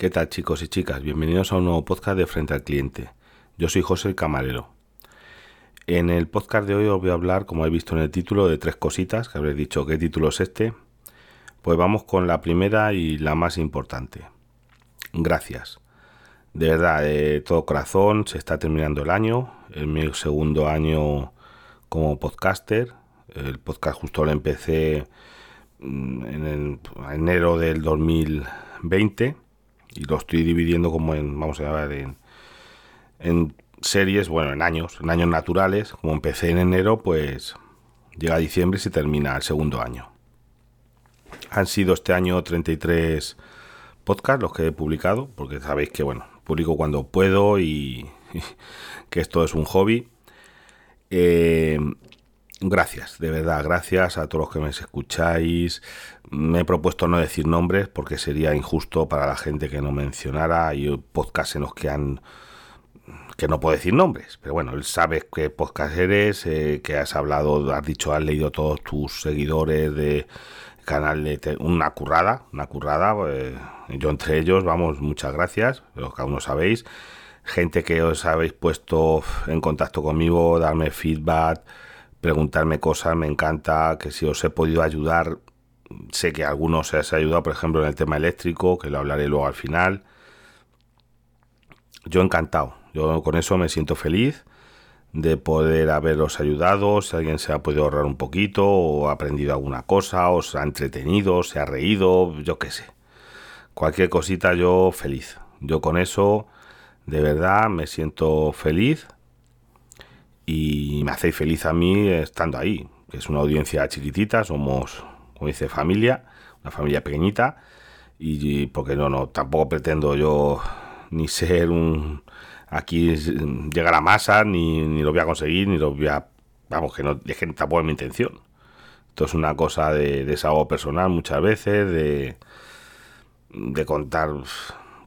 ¿Qué tal chicos y chicas? Bienvenidos a un nuevo podcast de Frente al Cliente. Yo soy José Camarero. En el podcast de hoy os voy a hablar, como he visto en el título, de tres cositas, que habréis dicho, ¿qué título es este? Pues vamos con la primera y la más importante. Gracias. De verdad, de todo corazón, se está terminando el año, el mi segundo año como podcaster. El podcast justo lo empecé mm, en enero del 2020 y lo estoy dividiendo como en, vamos a ver, en, en series, bueno, en años, en años naturales. Como empecé en enero, pues llega diciembre y se termina el segundo año. Han sido este año 33 podcasts los que he publicado, porque sabéis que, bueno, publico cuando puedo y, que esto es un hobby. Eh, gracias, de verdad, gracias a todos los que me escucháis. Me he propuesto no decir nombres porque sería injusto para la gente que no mencionara. Hay podcasts en los que han que no puedo decir nombres, pero bueno, él sabe qué podcast eres, eh, que has hablado, has dicho, has leído todos tus seguidores de canal de una currada, una currada, pues, yo entre ellos, vamos, muchas gracias, los que aún no sabéis, gente que os habéis puesto en contacto conmigo, darme feedback, preguntarme cosas, me encanta, que si os he podido ayudar, sé que algunos os ha ayudado, por ejemplo, en el tema eléctrico, que lo hablaré luego al final. Yo encantado, yo con eso me siento feliz de poder haberos ayudado, si alguien se ha podido ahorrar un poquito o ha aprendido alguna cosa, os ha entretenido, se ha reído, yo qué sé. Cualquier cosita yo feliz. Yo con eso de verdad me siento feliz y me hacéis feliz a mí estando ahí, que es una audiencia chiquitita, somos, como dice, familia, una familia pequeñita y porque no, no, tampoco pretendo yo ni ser un aquí llegar a masa, ni, ni lo voy a conseguir, ni lo voy a... Vamos, que no, es tampoco es mi intención. Esto es una cosa de desahogo personal muchas veces, de, de contar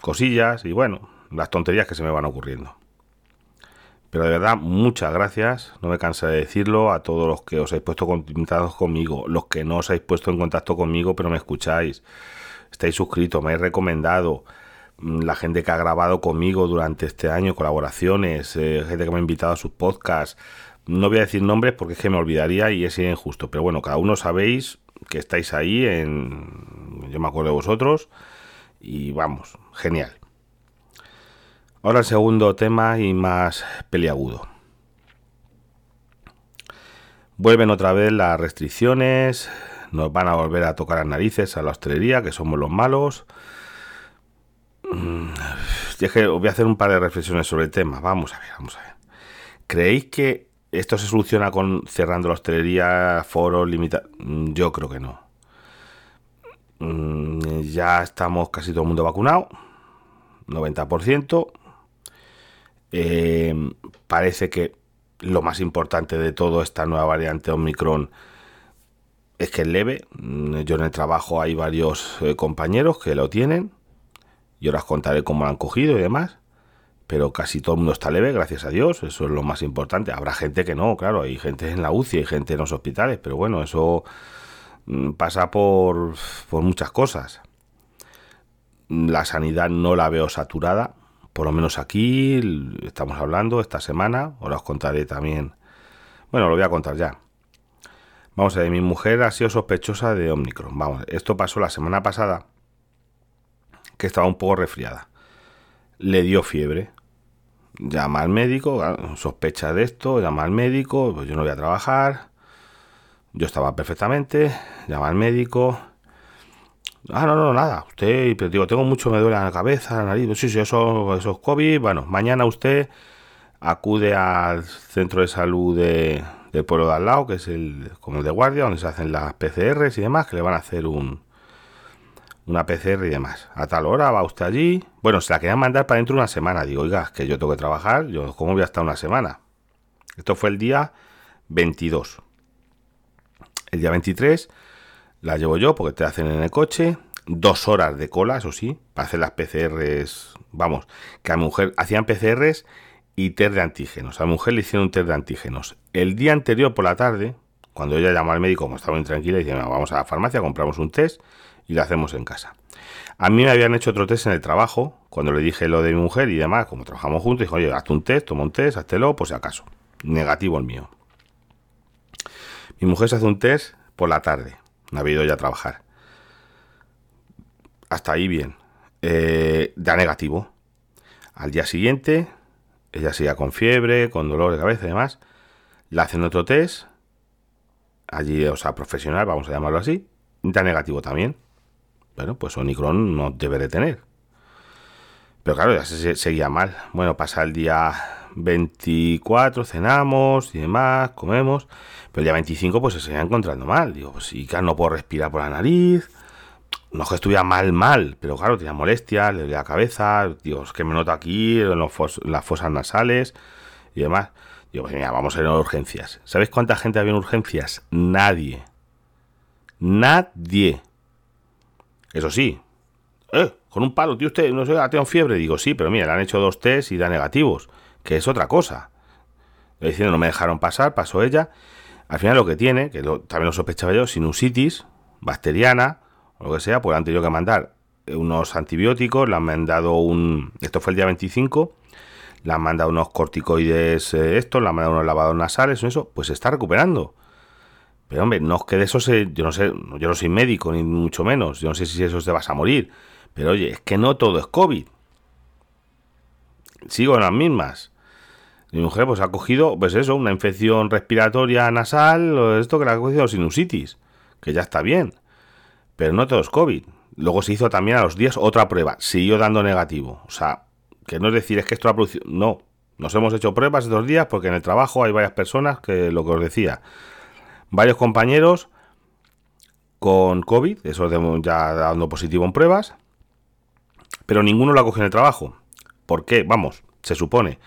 cosillas y bueno, las tonterías que se me van ocurriendo. Pero de verdad, muchas gracias, no me cansa de decirlo, a todos los que os habéis puesto contactados conmigo, los que no os habéis puesto en contacto conmigo pero me escucháis, estáis suscritos, me habéis recomendado, Mm, la gente que ha grabado conmigo durante este año, colaboraciones, eh, gente que me ha invitado a sus podcasts. No voy a decir nombres porque es que me olvidaría y es injusto. Pero bueno, cada uno sabéis que estáis ahí en... Yo me acuerdo de vosotros. Y vamos, genial. Ahora el segundo tema y más peliagudo. Vuelven otra vez las restricciones, nos van a volver a tocar las narices a la hostelería, que somos los malos. Mm, es que voy a hacer un par de reflexiones sobre el tema. Vamos a ver, vamos a ver. ¿Creéis que esto se soluciona con cerrando la hostelería, foros, limitados? Mm, yo creo que no. Mm, ya estamos casi todo el mundo vacunado, 90%. Eh, parece que lo más importante de todo esta nueva variante Omicron es que es leve. Yo en el trabajo hay varios eh, compañeros que lo tienen y ahora os contaré cómo lo han cogido y demás. Pero casi todo el mundo está leve, gracias a Dios. Eso es lo más importante. Habrá gente que no, claro. Hay gente en la UCI, hay gente en los hospitales. Pero bueno, eso mm, pasa por, por muchas cosas. La sanidad no la veo saturada. Por lo menos aquí estamos hablando esta semana. Ahora os contaré también. Bueno, lo voy a contar ya. Vamos a ver, mi mujer ha sido sospechosa de Omicron. Vamos, esto pasó la semana pasada que estaba un poco resfriada. Le dio fiebre. Llama al médico, sospecha de esto, llama al médico, pues yo no voy a trabajar. Yo estaba perfectamente, llama al médico. Ah, no, no, nada. Usted, pero digo, tengo mucho, me duele la cabeza, la nariz. Sí, sí, eso, eso es COVID. Bueno, mañana usted acude al centro de salud de, del pueblo de al lado, que es el, como el de guardia, donde se hacen las PCRs y demás, que le van a hacer un, una PCR y demás. A tal hora va usted allí. Bueno, se la querían mandar para dentro de una semana. Digo, oiga, que yo tengo que trabajar. Yo, ¿cómo voy a estar una semana? Esto fue el día 22. El día 23 la llevo yo porque te hacen en el coche. Dos horas de cola, eso sí, para hacer las PCRs. Vamos, que a mi mujer hacían PCRs y test de antígenos. A mi mujer le hicieron un test de antígenos. El día anterior por la tarde, cuando ella llamó al médico, como estaba muy tranquila, dice, vamos a la farmacia, compramos un test y la hacemos en casa. A mí me habían hecho otro test en el trabajo, cuando le dije lo de mi mujer y demás, como trabajamos juntos, dijo, oye, hazte un test, toma un test, háztelo, por si acaso. Negativo el mío. Mi mujer se hace un test por la tarde, no ha ido ya a trabajar. Hasta ahí bien. Eh, da negativo. Al día siguiente, ella sigue con fiebre, con dolor de cabeza y demás. Le hacen otro test, allí, o sea, profesional, vamos a llamarlo así, da negativo también. Bueno, pues Omicron no debe de tener. Pero claro, ya se seguía mal. Bueno, pasa el día 24, cenamos y demás, comemos. Pero el día 25 pues se seguía encontrando mal. Digo, pues sí, no puedo respirar por la nariz. No es que estuviera mal, mal, pero claro, tenía molestias, le dolía la cabeza. Dios, que me noto aquí, en, las fosas nasales y demás. Digo, pues mira, vamos a ir a urgencias. ¿Sabéis cuánta gente había en urgencias? Nadie. Nadie. Eso sí, eh, con un palo, tío, usted, no sé, ha tenido fiebre. Digo, sí, pero mira, le han hecho dos test y da negativos, que es otra cosa. Le diciendo, no me dejaron pasar, pasó ella. Al final lo que tiene, que también lo sospechaba yo, sinusitis bacteriana, o lo que sea, pues han tenido que mandar unos antibióticos, le han mandado un... Esto fue el día 25, le han mandado unos corticoides eh, estos, le han mandado unos lavados nasales, eso, pues se está recuperando. Pero hombre, no es que de eso se... Yo no sé, yo no soy médico, ni mucho menos, yo no sé si eso te vas a morir pero oye, es que no todo es COVID. Sigo en las mismas. Mi mujer pues ha cogido, pues eso, una infección respiratoria nasal, esto que la ha cogido sinusitis, que ya está bien. Pero no todo es COVID. Luego se hizo también a los días otra prueba, siguió dando negativo. O sea, que no es decir es que esto ha producido... No, nos hemos hecho pruebas estos días porque en el trabajo hay varias personas que, lo que os decía, varios compañeros con COVID, eso ya dando positivo en pruebas, pero ninguno la cogió en el trabajo. ¿Por qué? Vamos, se supone.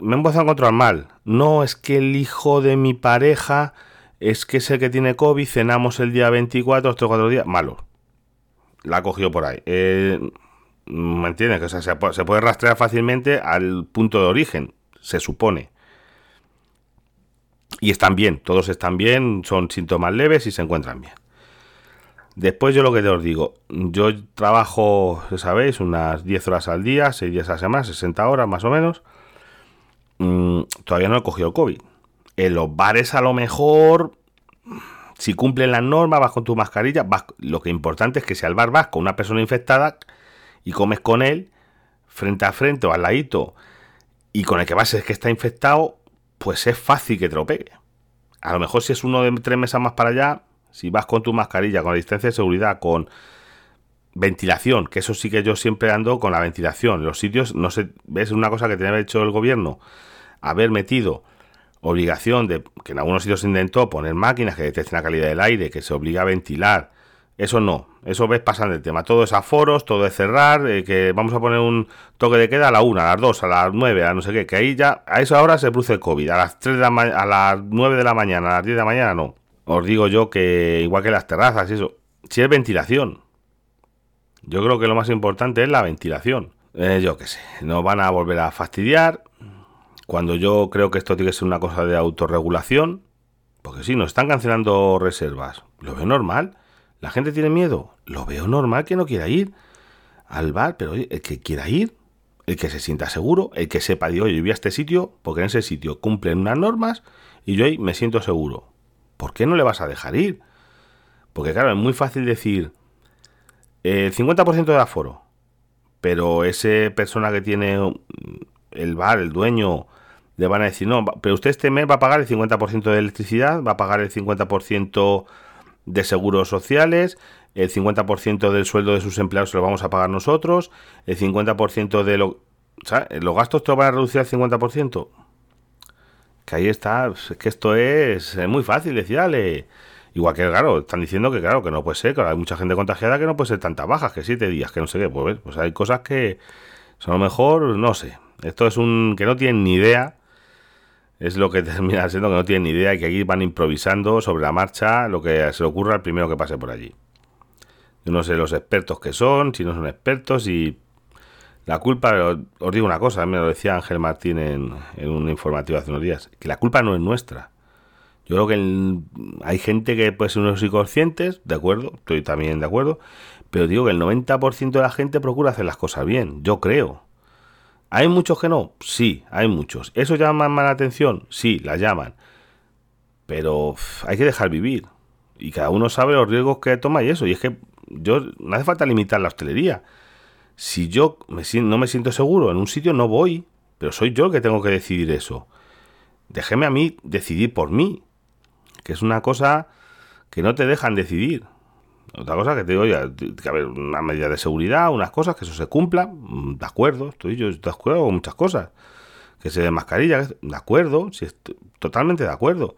Me he empezado a encontrar mal. No, es que el hijo de mi pareja es que es el que tiene COVID, cenamos el día 24, otros cuatro días. Malo. La ha cogido por ahí. Eh, ¿Me entiendes? Que se, puede rastrear fácilmente al punto de origen, se supone. Y están bien, todos están bien, son síntomas leves y se encuentran bien. Después yo lo que te os digo, yo trabajo, sabéis, unas 10 horas al día, 6 días a la semana, 60 horas más o menos. Mm, todavía no he cogido el COVID. En los bares a lo mejor, si cumplen las normas, vas con tu mascarilla, vas, lo que es importante es que si al bar vas con una persona infectada y comes con él, frente a frente o al ladito, y con el que vas es que está infectado, pues es fácil que te lo pegue. A lo mejor si es uno de tres mesas más para allá, si vas con tu mascarilla, con la distancia de seguridad, con ventilación, que eso sí que yo siempre ando con la ventilación. Los sitios, no sé, ves una cosa que tenía hecho el gobierno, haber metido obligación de que en algunos sitios se intentó poner máquinas que detecten la calidad del aire, que se obliga a ventilar. Eso no, eso ves pasando el tema. Todo es aforos, todo es cerrar, eh, que vamos a poner un toque de queda a la una, a las dos, a las nueve, a no sé qué, que ahí ya, a esa hora se produce el COVID, a las 3 de la a las 9 de la mañana, a las 10 de la mañana no os digo yo que igual que las terrazas y eso, si es ventilación. Yo creo que lo más importante es la ventilación. Eh, yo qué sé, nos van a volver a fastidiar. Cuando yo creo que esto tiene que ser una cosa de autorregulación, porque si nos están cancelando reservas, lo veo normal. La gente tiene miedo, lo veo normal que no quiera ir al bar, pero el que quiera ir, el que se sienta seguro, el que sepa, digo, yo voy a este sitio porque en ese sitio cumplen unas normas y yo ahí me siento seguro. ¿por qué no le vas a dejar ir? Porque claro, es muy fácil decir el 50% de aforo, pero ese persona que tiene el bar, el dueño, le van a decir, no, pero usted este mes va a pagar el 50% de electricidad, va a pagar el 50% de seguros sociales, el 50% del sueldo de sus empleados se lo vamos a pagar nosotros, el 50% de lo, los gastos te van a reducir al 50% que ahí está, es que esto es, muy fácil decir, dale. Igual que, claro, están diciendo que, claro, que no puede ser, que hay mucha gente contagiada que no puede ser tantas bajas, que siete días, que no sé qué, pues, pues hay cosas que son a lo mejor, no sé. Esto es un que no tienen ni idea, es lo que termina siendo que no tienen ni idea y que aquí van improvisando sobre la marcha lo que se le ocurra al primero que pase por allí. Yo no sé los expertos que son, si no son expertos y la culpa, os digo una cosa, me lo decía Ángel Martín en, un informativo hace unos días, que la culpa no es nuestra. Yo creo que hay gente que puede ser unos inconscientes, de acuerdo, estoy también de acuerdo, pero digo que el 90% de la gente procura hacer las cosas bien, yo creo. ¿Hay muchos que no? Sí, hay muchos. ¿Eso llama más la atención? Sí, la llaman. Pero hay que dejar vivir. Y cada uno sabe los riesgos que toma y eso. Y es que yo no hace falta limitar la hostelería. Si yo no me siento seguro en un sitio, no voy. Pero soy yo el que tengo que decidir eso. Déjeme a mí decidir por mí. Que es una cosa que no te dejan decidir. Otra cosa que te digo, ya, que haber una medida de seguridad, unas cosas, que eso se cumpla, mm, de acuerdo, estoy yo de acuerdo con muchas cosas. Que se dé mascarilla, de acuerdo, si estoy totalmente de acuerdo.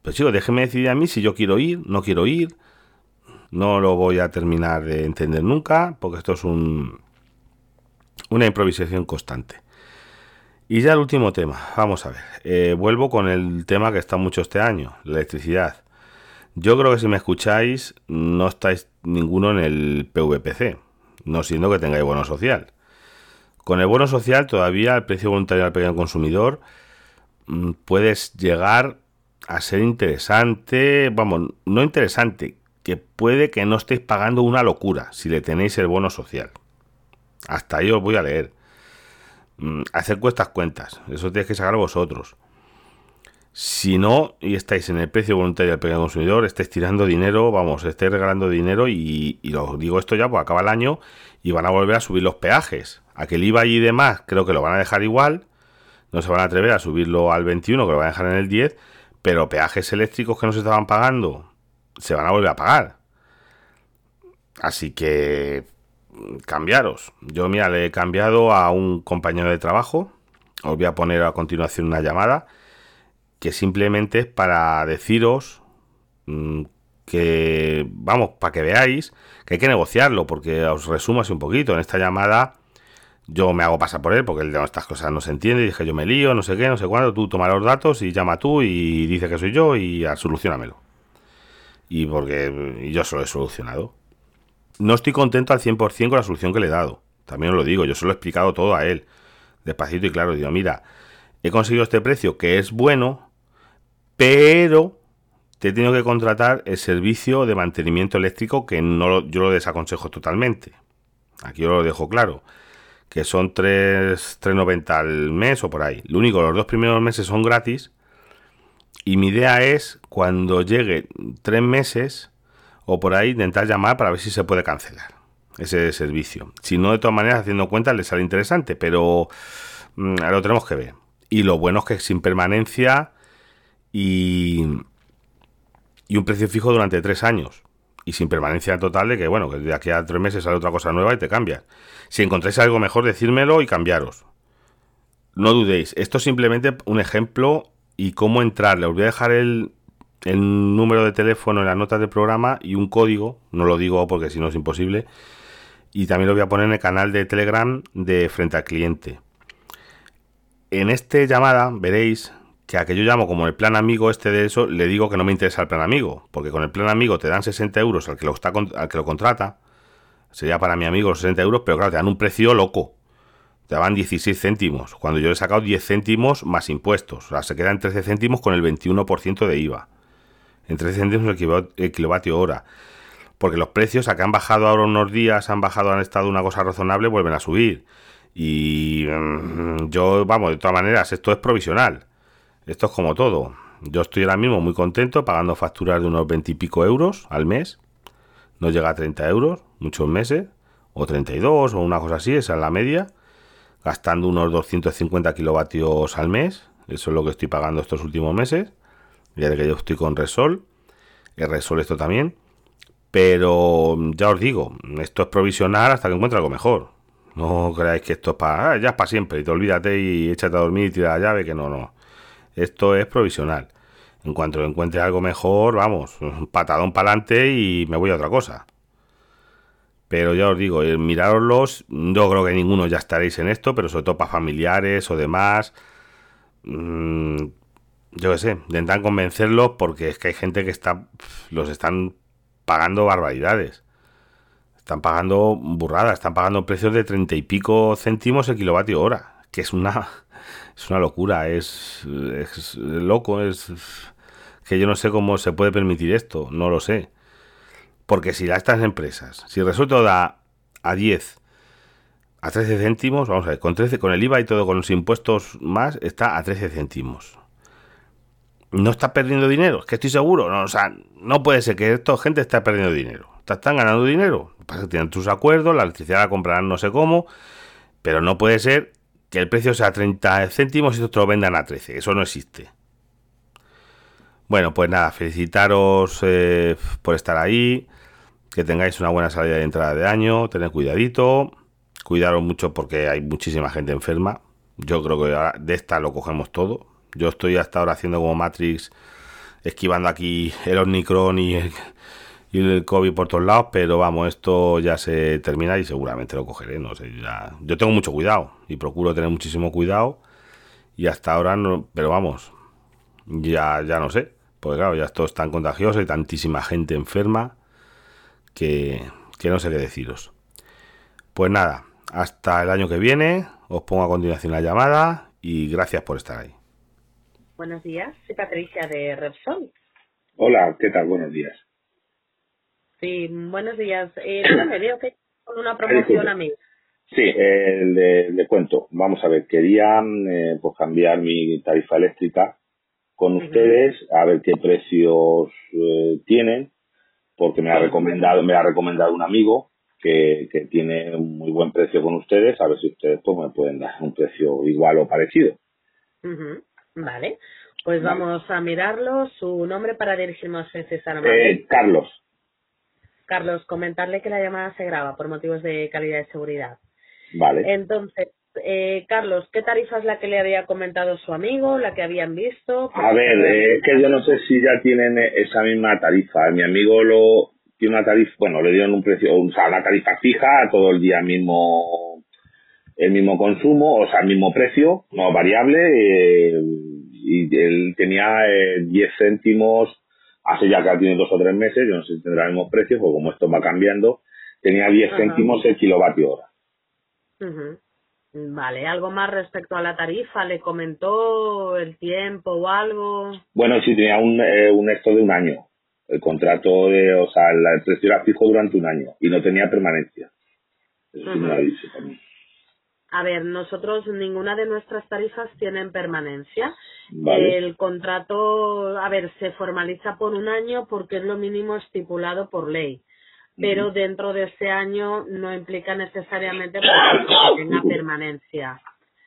Pero chicos, déjeme decidir a mí si yo quiero ir, no quiero ir. No lo voy a terminar de entender nunca, porque esto es un, una improvisación constante. Y ya el último tema, vamos a ver. Eh, vuelvo con el tema que está mucho este año, la electricidad. Yo creo que si me escucháis, no estáis ninguno en el PVPC, no siendo que tengáis bono social. Con el bono social todavía el precio voluntario al pequeño consumidor mm, puedes llegar a ser interesante, vamos, no interesante, que puede que no estéis pagando una locura si le tenéis el bono social. Hasta ahí os voy a leer. Mm, hacer cuestas cuentas, eso tenéis que sacar vosotros. Si no, y estáis en el precio voluntario del pequeño consumidor, estáis tirando dinero, vamos, estáis regalando dinero y, y os digo esto ya, pues acaba el año y van a volver a subir los peajes. A que el IVA y demás creo que lo van a dejar igual, no se van a atrever a subirlo al 21, que lo van a dejar en el 10, pero peajes eléctricos que no se estaban pagando se van a volver a pagar. Así que cambiaros. Yo, mira, le he cambiado a un compañero de trabajo. Os voy a poner a continuación una llamada que simplemente es para deciros mm, que, vamos, para que veáis que hay que negociarlo, porque os resumo así un poquito. En esta llamada yo me hago pasar por él, porque él de estas cosas no se entiende, y dije yo me lío, no sé qué, no sé cuándo, tú toma los datos y llama tú y dice que soy yo y solucionamelo. Y porque yo se lo he solucionado. No estoy contento al 100% con la solución que le he dado. También os lo digo, yo se lo he explicado todo a él. Despacito y claro, digo, mira, he conseguido este precio que es bueno, pero te he tenido que contratar el servicio de mantenimiento eléctrico que no yo lo desaconsejo totalmente. Aquí yo lo dejo claro, que son 3,90 al mes o por ahí. Lo único, los dos primeros meses son gratis y mi idea es cuando llegue tres meses o por ahí intentar llamar para ver si se puede cancelar ese servicio. Si no, de todas maneras, haciendo cuenta, le sale interesante, pero mm, lo tenemos que ver. Y lo bueno es que sin permanencia y, un precio fijo durante tres años y sin permanencia total de que, bueno, que de aquí a tres meses sale otra cosa nueva y te cambias. Si encontráis algo mejor, decírmelo y cambiaros. No dudéis, esto es simplemente un ejemplo y cómo entrar. os voy a dejar el, el número de teléfono en las notas del programa y un código, no lo digo porque si no es imposible, y también lo voy a poner en el canal de Telegram de Frente al Cliente. En esta llamada veréis que a que yo llamo como el plan amigo este de eso, le digo que no me interesa el plan amigo, porque con el plan amigo te dan 60 euros al que lo, está, al que lo contrata, sería para mi amigo los 60 euros, pero claro, te dan un precio loco, te daban 16 céntimos, cuando yo he sacado 10 céntimos más impuestos, o sea, se quedan 13 céntimos con el 21% de IVA, en 13 céntimos el kilovatio hora, porque los precios a que han bajado ahora unos días, han bajado, han estado una cosa razonable, vuelven a subir. Y mm, yo, vamos, de todas maneras, esto es provisional. Esto es como todo. Yo estoy ahora mismo muy contento pagando facturas de unos 20 y pico euros al mes. No llega a 30 euros muchos meses. O 32 o una cosa así, esa es la media. Gastando unos 250 kilovatios al mes. Eso es lo que estoy pagando estos últimos meses. Ya de que yo estoy con Resol. El Resol esto también. Pero ya os digo, esto es provisional hasta que encuentre algo mejor. No creáis que esto es para, ah, ya es para siempre y te olvídate y échate a dormir y tira la llave, que no, no. Esto es provisional. En cuanto encuentre algo mejor, vamos, un patadón para adelante y me voy a otra cosa. Pero ya os digo, miraroslos, no creo que ninguno ya estaréis en esto, pero sobre todo para familiares o demás. Mm, yo qué sé, intentan convencerlos porque es que hay gente que está los están pagando barbaridades. Están pagando burradas, están pagando precios de treinta y pico céntimos el kilovatio hora, que es una es una locura, es, es loco, es Que yo no sé cómo se puede permitir esto, no lo sé. Porque si a estas empresas, si resulta da a 10, a 13 céntimos, vamos a ver, con, 13, con el IVA y todo, con los impuestos más, está a 13 céntimos. ¿No está perdiendo dinero? Es que estoy seguro. No, o sea, no puede ser que esta gente esté perdiendo dinero. Están ganando dinero. Tienen tus acuerdos, la electricidad la comprarán no sé cómo, pero no puede ser que el precio sea 30 céntimos y te lo vendan a 13. Eso no existe. Bueno, pues nada, felicitaros eh, por estar ahí, que tengáis una buena salida de entrada de año, tened cuidadito, cuidaros mucho porque hay muchísima gente enferma. Yo creo que de esta lo cogemos todo. Yo estoy hasta ahora haciendo como Matrix, esquivando aquí el el, y el COVID por todos lados, pero vamos, esto ya se termina y seguramente lo cogeré. No sé, ya... Yo tengo mucho cuidado y procuro tener muchísimo cuidado y hasta ahora no, pero vamos, ya, ya no sé. Porque claro, ya esto es tan contagioso y tantísima gente enferma que, que no sé qué deciros. Pues nada, hasta el año que viene, os pongo a continuación la llamada y gracias por estar ahí. Buenos días, soy Patricia de Repsol. Hola, ¿qué tal? Buenos días. Sí, buenos días. Eh, me veo que con una promoción a mí. Sí, eh, le, le, cuento. Vamos a ver, quería eh, pues cambiar mi tarifa eléctrica con ustedes, a ver qué precios eh, tienen, porque me ha recomendado, me ha recomendado un amigo que, que tiene un muy buen precio con ustedes, a ver si ustedes pues me pueden dar un precio igual o parecido. Vale, pues vamos a mirarlo. Su nombre para dirigirnos a César eh, Carlos. Carlos, comentarle que la llamada se graba por motivos de calidad y seguridad. Vale. Entonces, eh, Carlos, ¿qué tarifa es la que le había comentado su amigo, la que habían visto? A ver, eh, es que yo no sé si ya tienen esa misma tarifa. Mi amigo lo tiene una tarifa, bueno, le dieron un precio, o sea, una tarifa fija, todo el día mismo, el mismo consumo, o sea, el mismo precio, no variable, eh, y él tenía 10 céntimos hace ya que tiene dos o tres meses, yo no sé si tendrá el mismo precio, porque como esto va cambiando, tenía 10 céntimos el kilovatio hora. Vale, ¿algo más respecto a la tarifa? ¿Le comentó el tiempo o algo? Bueno, sí, tenía un, eh, un esto de un año. El contrato de, o sea, el precio era fijo durante un año y no tenía permanencia. Eso sí me lo dicho también. A ver, nosotros ninguna de nuestras tarifas tienen permanencia. El contrato, a ver, se formaliza por un año porque es lo mínimo estipulado por ley. Pero dentro de ese año no implica necesariamente que tenga permanencia.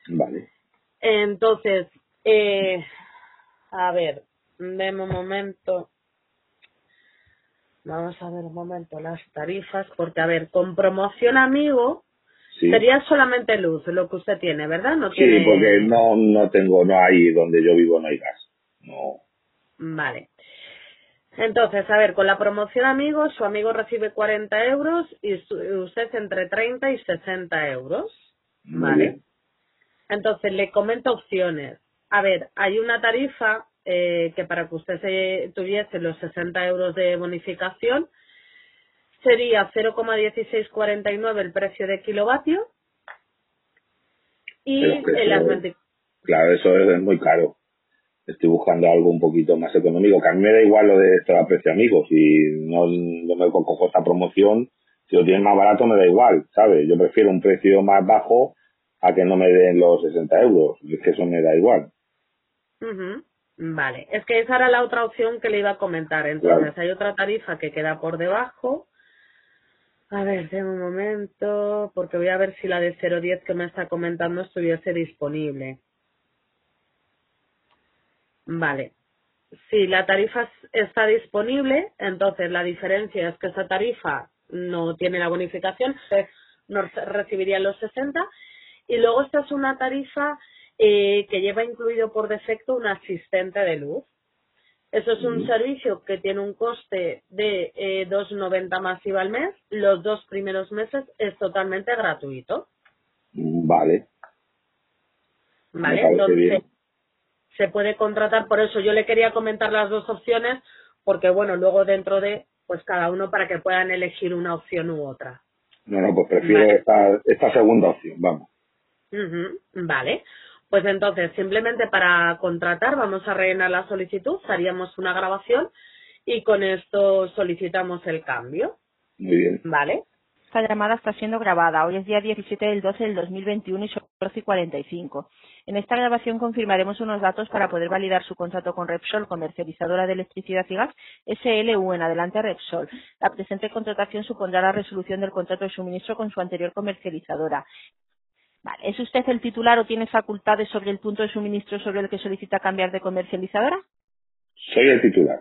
Vale. Entonces, eh, a ver, vemos un momento. Vamos a ver un momento las tarifas, porque a ver, con promoción amigo, Sería solamente luz lo que usted tiene, ¿verdad? No sí, porque no, no tengo, no hay, donde yo vivo no hay gas. No. Vale. Entonces, a ver, con la promoción amigos, su amigo recibe 40 euros y usted entre 30 y 60 euros. Vale. Entonces, le comento opciones. A ver, hay una tarifa eh, que para que usted se tuviese los 60 euros de bonificación, sería 0,1649 el precio de kilovatio y en las Claro, eso es, muy caro. Estoy buscando algo un poquito más económico, que a mí me da igual lo de este precio amigos, si no, no me cojo esta promoción, si lo tienen más barato me da igual, ¿sabes? Yo prefiero un precio más bajo a que no me den los 60 euros, es que eso me da igual. Vale, es que esa era la otra opción que le iba a comentar. Entonces, hay otra tarifa que queda por debajo, a ver, de un momento, porque voy a ver si la de 010 que me está comentando estuviese disponible. Vale. Si la tarifa está disponible, entonces la diferencia es que esa tarifa no tiene la bonificación, no recibiría los 60. Y luego esta es una tarifa eh, que lleva incluido por defecto un asistente de luz. Eso es un servicio que tiene un coste de eh, 2,90 masiva al mes. Los dos primeros meses es totalmente gratuito. Vale. Vale, entonces se puede contratar. Por eso yo le quería comentar las dos opciones, porque bueno, luego dentro de, pues cada uno para que puedan elegir una opción u otra. No, no, pues prefiero esta, esta segunda opción, vamos. Vale. Pues entonces, simplemente para contratar, vamos a rellenar la solicitud, haríamos una grabación y con esto solicitamos el cambio. Muy bien. ¿Vale? Esta llamada está siendo grabada. Hoy es día 17 del 12 del 2021 y son 12 y 45. En esta grabación confirmaremos unos datos para poder validar su contrato con Repsol, comercializadora de electricidad y gas, SLU en adelante Repsol. La presente contratación supondrá la resolución del contrato de suministro con su anterior comercializadora. Vale. ¿Es usted el titular o tiene facultades sobre el punto de suministro sobre el que solicita cambiar de comercializadora? Soy el titular.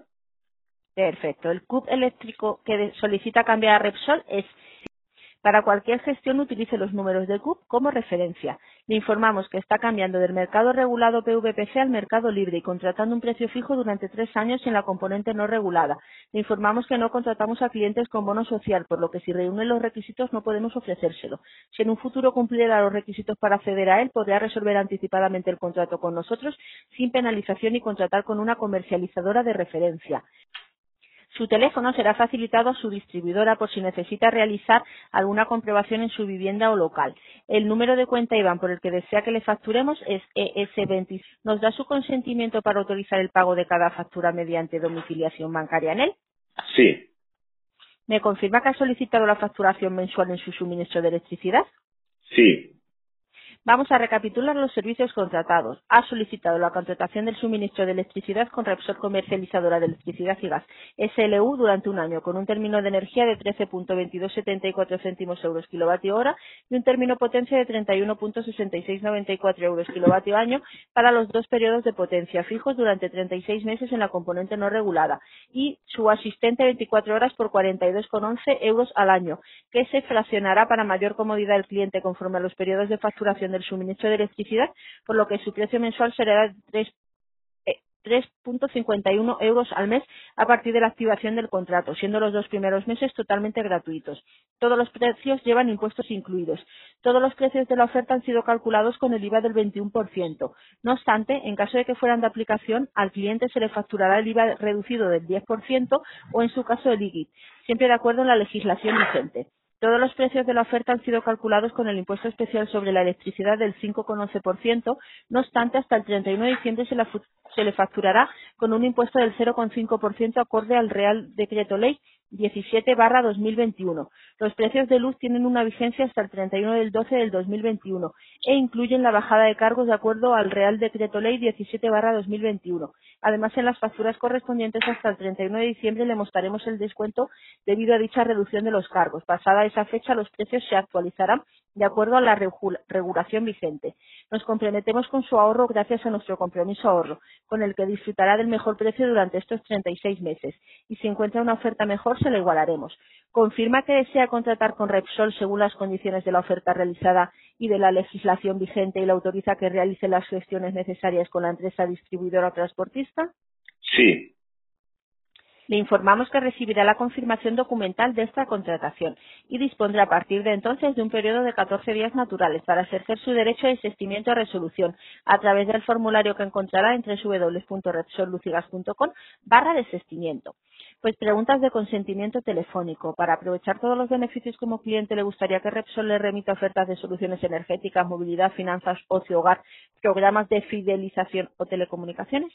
Perfecto. El CUP eléctrico que solicita cambiar a Repsol es para cualquier gestión utilice los números de CUP como referencia. Le informamos que está cambiando del mercado regulado PVPC al mercado libre y contratando un precio fijo durante tres años en la componente no regulada. Le informamos que no contratamos a clientes con bono social, por lo que si reúne los requisitos no podemos ofrecérselo. Si en un futuro cumpliera los requisitos para acceder a él, podría resolver anticipadamente el contrato con nosotros sin penalización y contratar con una comercializadora de referencia. Su teléfono será facilitado a su distribuidora por si necesita realizar alguna comprobación en su vivienda o local. El número de cuenta IBAN por el que desea que le facturemos es ES20. ¿Nos da su consentimiento para autorizar el pago de cada factura mediante domiciliación bancaria en él? Sí. ¿Me confirma que ha solicitado la facturación mensual en su suministro de electricidad? Sí. Vamos a recapitular los servicios contratados. Ha solicitado la contratación del suministro de electricidad con Repsol Comercializadora de Electricidad y Gas, SLU, durante un año, con un término de energía de 13.2274 céntimos euros kilovatio hora y un término potencia de 31.6694 euros kilovatio año para los dos periodos de potencia fijos durante 36 meses en la componente no regulada y su asistente 24 horas por 42,11 euros al año, que se fraccionará para mayor comodidad del cliente conforme a los periodos de facturación del suministro de electricidad, por lo que su precio mensual será de 3.51 eh, euros al mes a partir de la activación del contrato, siendo los dos primeros meses totalmente gratuitos. Todos los precios llevan impuestos incluidos. Todos los precios de la oferta han sido calculados con el IVA del 21%. No obstante, en caso de que fueran de aplicación, al cliente se le facturará el IVA reducido del 10% o, en su caso, el IGIT, siempre de acuerdo en la legislación vigente. Todos los precios de la oferta han sido calculados con el impuesto especial sobre la electricidad del 5,11%, no obstante, hasta el 31 de diciembre se, se le facturará con un impuesto del 0,5% acorde al Real Decreto Ley 17 barra 2021. Los precios de luz tienen una vigencia hasta el 31 del 12 del 2021 e incluyen la bajada de cargos de acuerdo al Real Decreto Ley 17 barra 2021. Además, en las facturas correspondientes hasta el 31 de diciembre le mostraremos el descuento debido a dicha reducción de los cargos. Pasada esa fecha, los precios se actualizarán de acuerdo a la regulación vigente. Nos comprometemos con su ahorro gracias a nuestro compromiso ahorro, con el que disfrutará del mejor precio durante estos 36 meses. Y si encuentra una oferta mejor, se la igualaremos. Confirma que desea contratar con Repsol según las condiciones de la oferta realizada y de la legislación vigente y le autoriza que realice las gestiones necesarias con la empresa distribuidora transportista. Sí. Le informamos que recibirá la confirmación documental de esta contratación y dispondrá a partir de entonces de un periodo de 14 días naturales para ejercer su derecho de desistimiento a resolución a través del formulario que encontrará en www.repsollucigas.com barra desistimiento. Pues preguntas de consentimiento telefónico. Para aprovechar todos los beneficios como cliente, ¿le gustaría que Repsol le remita ofertas de soluciones energéticas, movilidad, finanzas, ocio, hogar, programas de fidelización o telecomunicaciones?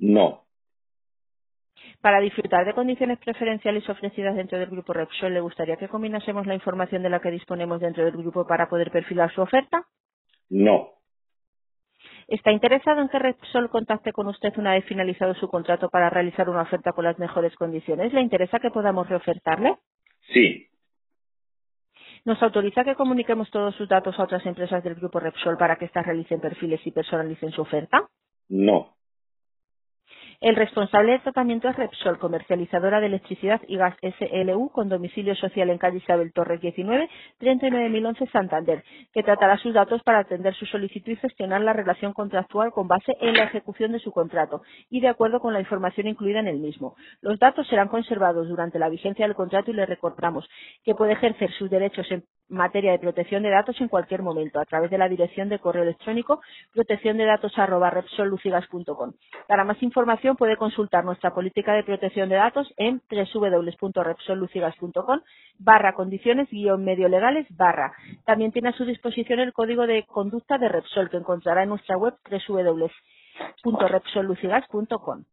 No. Para disfrutar de condiciones preferenciales ofrecidas dentro del grupo Repsol, ¿le gustaría que combinásemos la información de la que disponemos dentro del grupo para poder perfilar su oferta? No. ¿Está interesado en que Repsol contacte con usted una vez finalizado su contrato para realizar una oferta con las mejores condiciones? ¿Le interesa que podamos reofertarle? Sí. ¿Nos autoriza que comuniquemos todos sus datos a otras empresas del grupo Repsol para que éstas realicen perfiles y personalicen su oferta? No. El responsable de tratamiento es Repsol, comercializadora de electricidad y gas SLU con domicilio social en calle Isabel Torres 19, 39011 Santander, que tratará sus datos para atender su solicitud y gestionar la relación contractual con base en la ejecución de su contrato y de acuerdo con la información incluida en el mismo. Los datos serán conservados durante la vigencia del contrato y le recordamos que puede ejercer sus derechos en materia de protección de datos en cualquier momento a través de la dirección de correo electrónico protección de datos Para más información puede consultar nuestra política de protección de datos en www.repsollucigas.com barra condiciones guion medio legales barra. También tiene a su disposición el código de conducta de Repsol que encontrará en nuestra web www.repsollucigas.com.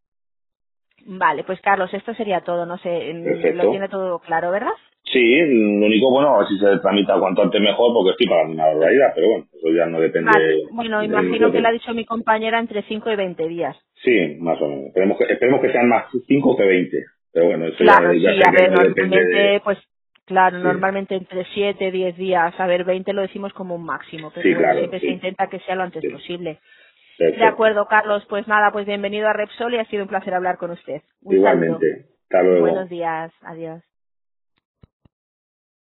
Vale, pues Carlos, esto sería todo, no sé, lo tiene todo claro, ¿verdad? Sí, lo único, bueno, si se tramita cuanto antes mejor, porque estoy pagando una barbaridad, pero bueno, eso ya no depende. Bueno, imagino que le ha dicho mi compañera entre 5 y 20 días. Sí, más o menos. Esperemos que, esperemos que sean más 5 que 20. Pero bueno, eso claro, ya, sí, a ver, normalmente, pues, claro, normalmente entre 7, 10 días, a ver, 20 lo decimos como un máximo, pero sí, claro, siempre se intenta que sea lo antes posible. De acuerdo, Carlos. Pues nada, pues bienvenido a Repsol y ha sido un placer hablar con usted. Igualmente. Hasta luego. Buenos días. Adiós.